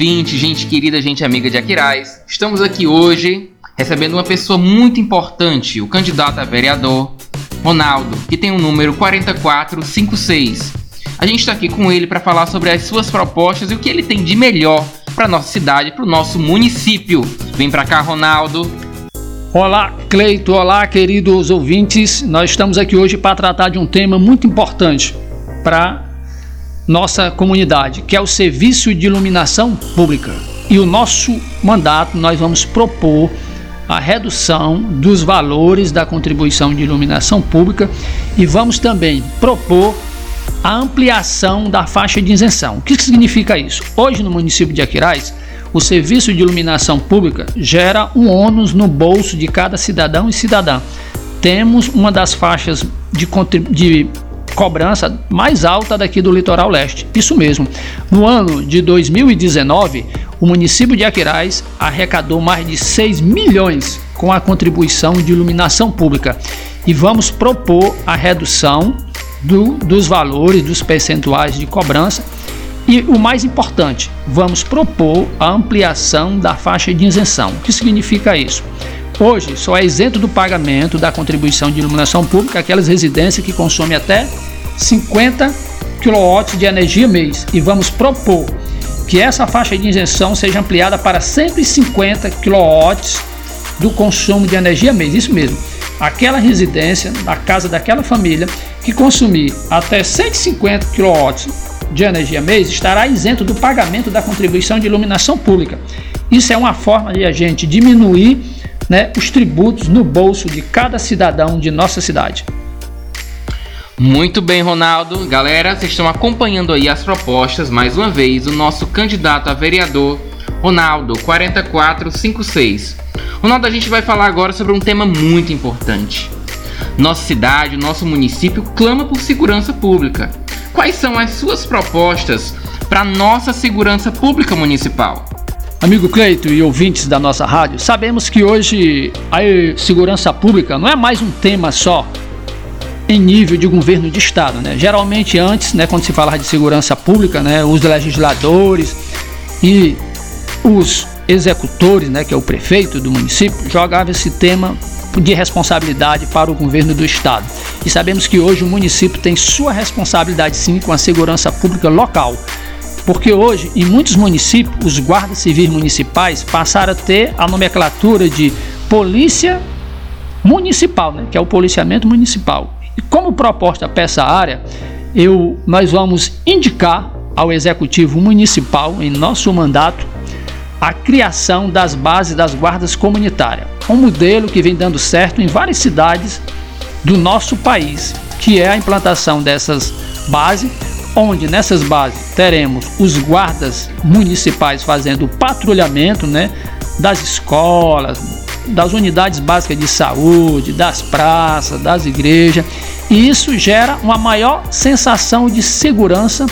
ouvinte, gente querida, gente amiga de Aquiraz. Estamos aqui hoje recebendo uma pessoa muito importante, o candidato a vereador Ronaldo, que tem o número 4456. A gente está aqui com ele para falar sobre as suas propostas e o que ele tem de melhor para nossa cidade, para o nosso município. Vem para cá, Ronaldo. Olá, Cleito. Olá, queridos ouvintes. Nós estamos aqui hoje para tratar de um tema muito importante para nossa comunidade, que é o serviço de iluminação pública. E o nosso mandato nós vamos propor a redução dos valores da contribuição de iluminação pública e vamos também propor a ampliação da faixa de isenção. O que significa isso? Hoje no município de Aquiraz, o serviço de iluminação pública gera um ônus no bolso de cada cidadão e cidadã. Temos uma das faixas de, de cobrança mais alta daqui do litoral leste. Isso mesmo. No ano de 2019, o município de Aquiraz arrecadou mais de 6 milhões com a contribuição de iluminação pública. E vamos propor a redução do, dos valores, dos percentuais de cobrança. E o mais importante, vamos propor a ampliação da faixa de isenção. O que significa isso? Hoje só é isento do pagamento da contribuição de iluminação pública aquelas residências que consomem até 50 kW de energia mês e vamos propor que essa faixa de isenção seja ampliada para 150 kW do consumo de energia mês. Isso mesmo. Aquela residência, da casa daquela família que consumir até 150 kW de energia mês estará isento do pagamento da contribuição de iluminação pública. Isso é uma forma de a gente diminuir né, os tributos no bolso de cada cidadão de nossa cidade. Muito bem, Ronaldo. Galera, vocês estão acompanhando aí as propostas, mais uma vez, o nosso candidato a vereador, Ronaldo, 4456. Ronaldo, a gente vai falar agora sobre um tema muito importante. Nossa cidade, nosso município clama por segurança pública. Quais são as suas propostas para nossa segurança pública municipal? Amigo Cleito e ouvintes da nossa rádio, sabemos que hoje a segurança pública não é mais um tema só em nível de governo de estado, né? Geralmente antes, né, quando se falava de segurança pública, né, os legisladores e os executores, né, que é o prefeito do município, jogavam esse tema de responsabilidade para o governo do estado. E sabemos que hoje o município tem sua responsabilidade sim com a segurança pública local. Porque hoje, em muitos municípios, os guardas civis municipais passaram a ter a nomenclatura de polícia municipal, né, que é o policiamento municipal. E como proposta para essa área, eu, nós vamos indicar ao Executivo Municipal, em nosso mandato, a criação das bases das guardas comunitárias. Um modelo que vem dando certo em várias cidades do nosso país, que é a implantação dessas bases onde nessas bases teremos os guardas municipais fazendo o patrulhamento né, das escolas, das unidades básicas de saúde, das praças, das igrejas, e isso gera uma maior sensação de segurança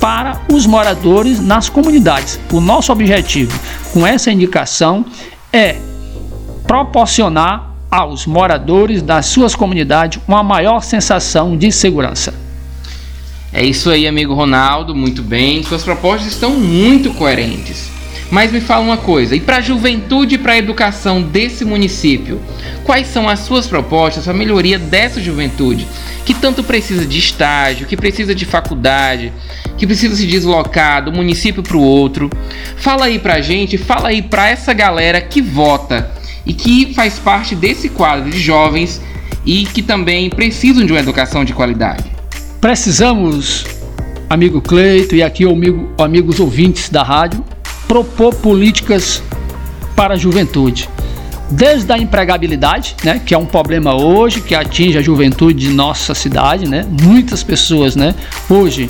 para os moradores nas comunidades. O nosso objetivo com essa indicação é proporcionar aos moradores das suas comunidades uma maior sensação de segurança. É isso aí, amigo Ronaldo, muito bem. Suas propostas estão muito coerentes. Mas me fala uma coisa, e para a juventude e para a educação desse município, quais são as suas propostas para a melhoria dessa juventude que tanto precisa de estágio, que precisa de faculdade, que precisa se deslocar do município para o outro? Fala aí para a gente, fala aí para essa galera que vota e que faz parte desse quadro de jovens e que também precisam de uma educação de qualidade. Precisamos, amigo Cleito e aqui amigo, amigos ouvintes da rádio, propor políticas para a juventude. Desde a empregabilidade, né, que é um problema hoje que atinge a juventude de nossa cidade, né? Muitas pessoas, né, hoje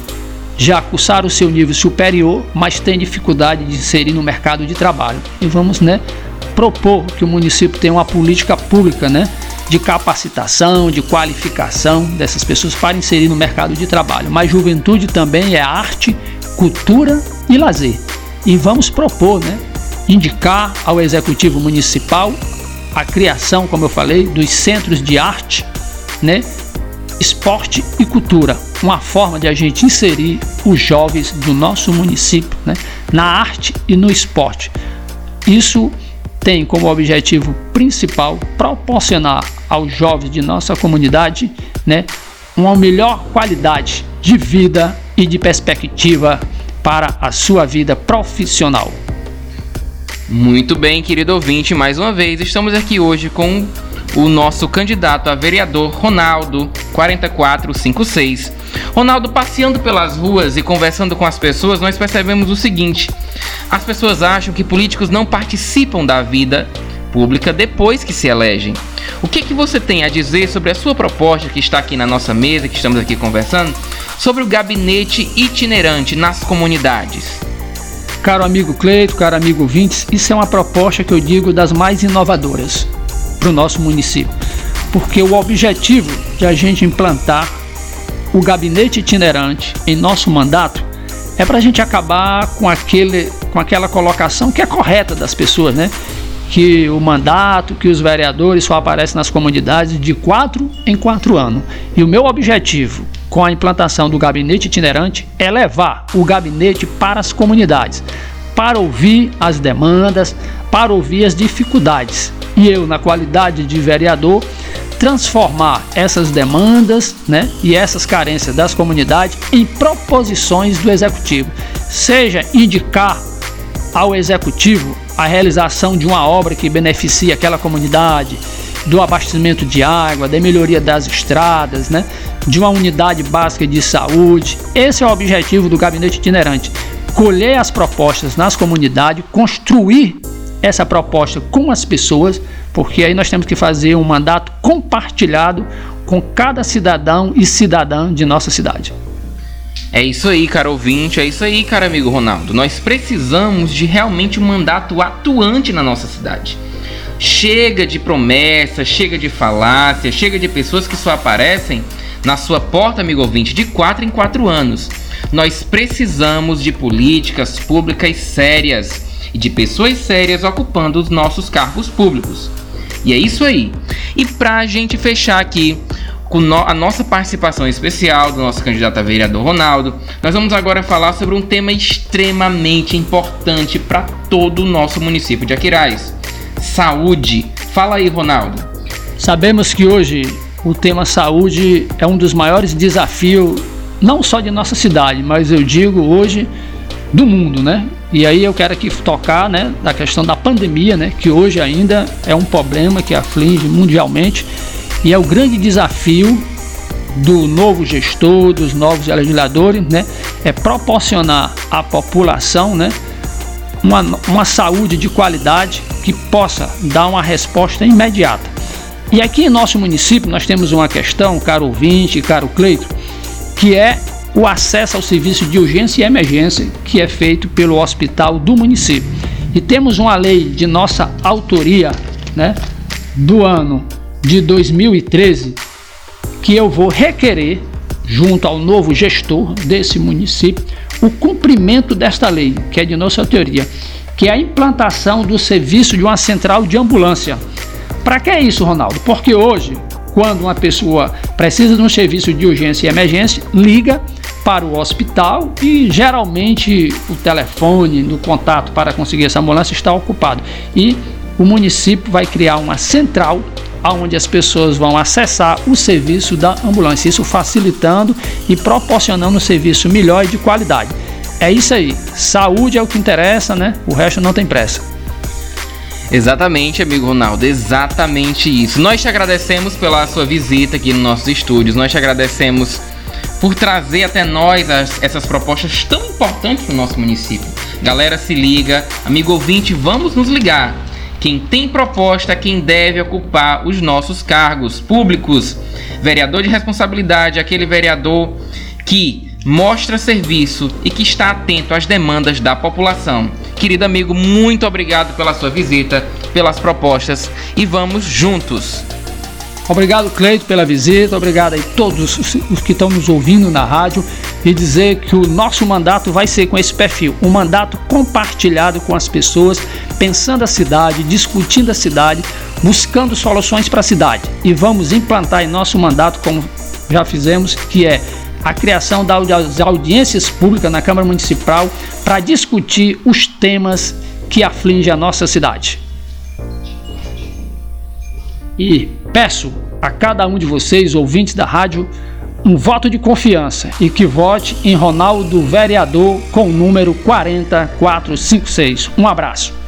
já cursaram o seu nível superior, mas têm dificuldade de inserir no mercado de trabalho. E vamos, né, propor que o município tenha uma política pública, né, de capacitação, de qualificação dessas pessoas para inserir no mercado de trabalho. Mas juventude também é arte, cultura e lazer. E vamos propor, né, indicar ao executivo municipal a criação, como eu falei, dos centros de arte, né, esporte e cultura, uma forma de a gente inserir os jovens do nosso município né, na arte e no esporte. Isso tem como objetivo principal proporcionar aos jovens de nossa comunidade né, uma melhor qualidade de vida e de perspectiva para a sua vida profissional. Muito bem, querido ouvinte, mais uma vez estamos aqui hoje com o nosso candidato a vereador Ronaldo 4456. Ronaldo, passeando pelas ruas e conversando com as pessoas, nós percebemos o seguinte: as pessoas acham que políticos não participam da vida pública depois que se elegem. O que, que você tem a dizer sobre a sua proposta que está aqui na nossa mesa, que estamos aqui conversando, sobre o gabinete itinerante nas comunidades? Caro amigo Cleito, caro amigo Vintes, isso é uma proposta que eu digo das mais inovadoras para o nosso município. Porque o objetivo de a gente implantar o gabinete itinerante em nosso mandato é para a gente acabar com, aquele, com aquela colocação que é correta das pessoas, né? Que o mandato, que os vereadores só aparecem nas comunidades de quatro em quatro anos. E o meu objetivo com a implantação do gabinete itinerante é levar o gabinete para as comunidades, para ouvir as demandas, para ouvir as dificuldades e eu, na qualidade de vereador, transformar essas demandas né, e essas carências das comunidades em proposições do executivo, seja indicar ao executivo a realização de uma obra que beneficie aquela comunidade, do abastecimento de água, da melhoria das estradas, né, de uma unidade básica de saúde. Esse é o objetivo do gabinete itinerante: colher as propostas nas comunidades, construir essa proposta com as pessoas, porque aí nós temos que fazer um mandato compartilhado com cada cidadão e cidadã de nossa cidade. É isso aí, cara ouvinte, é isso aí, cara amigo Ronaldo. Nós precisamos de realmente um mandato atuante na nossa cidade. Chega de promessa, chega de falácia, chega de pessoas que só aparecem na sua porta, amigo ouvinte, de 4 em 4 anos. Nós precisamos de políticas públicas sérias e de pessoas sérias ocupando os nossos cargos públicos. E é isso aí. E para a gente fechar aqui com a nossa participação especial do nosso candidato a vereador Ronaldo, nós vamos agora falar sobre um tema extremamente importante para todo o nosso município de Aquiraz: saúde. Fala aí, Ronaldo. Sabemos que hoje o tema saúde é um dos maiores desafios, não só de nossa cidade, mas eu digo hoje do mundo, né? E aí eu quero aqui tocar, né, da questão da pandemia, né, que hoje ainda é um problema que aflige mundialmente e é o grande desafio do novo gestor, dos novos legisladores, né, é proporcionar à população, né, uma, uma saúde de qualidade que possa dar uma resposta imediata. E aqui em nosso município nós temos uma questão, caro ouvinte, caro Cleito, que é o acesso ao serviço de urgência e emergência que é feito pelo hospital do município. E temos uma lei de nossa autoria, né, do ano de 2013, que eu vou requerer junto ao novo gestor desse município o cumprimento desta lei, que é de nossa autoria, que é a implantação do serviço de uma central de ambulância. Para que é isso, Ronaldo? Porque hoje, quando uma pessoa precisa de um serviço de urgência e emergência, liga para o hospital e geralmente o telefone do contato para conseguir essa ambulância está ocupado. E o município vai criar uma central onde as pessoas vão acessar o serviço da ambulância, isso facilitando e proporcionando um serviço melhor e de qualidade. É isso aí. Saúde é o que interessa, né? O resto não tem pressa. Exatamente, amigo Ronaldo, exatamente isso. Nós te agradecemos pela sua visita aqui nos nossos estúdios, nós te agradecemos por trazer até nós as, essas propostas tão importantes para o nosso município. Galera, se liga, amigo ouvinte, vamos nos ligar. Quem tem proposta, quem deve ocupar os nossos cargos públicos. Vereador de responsabilidade, aquele vereador que mostra serviço e que está atento às demandas da população. Querido amigo, muito obrigado pela sua visita, pelas propostas e vamos juntos. Obrigado, Cleito, pela visita. Obrigado a todos os que estão nos ouvindo na rádio e dizer que o nosso mandato vai ser com esse perfil, um mandato compartilhado com as pessoas, pensando a cidade, discutindo a cidade, buscando soluções para a cidade. E vamos implantar em nosso mandato como já fizemos, que é a criação das audiências públicas na Câmara Municipal para discutir os temas que afligem a nossa cidade. E peço a cada um de vocês, ouvintes da rádio, um voto de confiança e que vote em Ronaldo Vereador com o número 40456. Um abraço.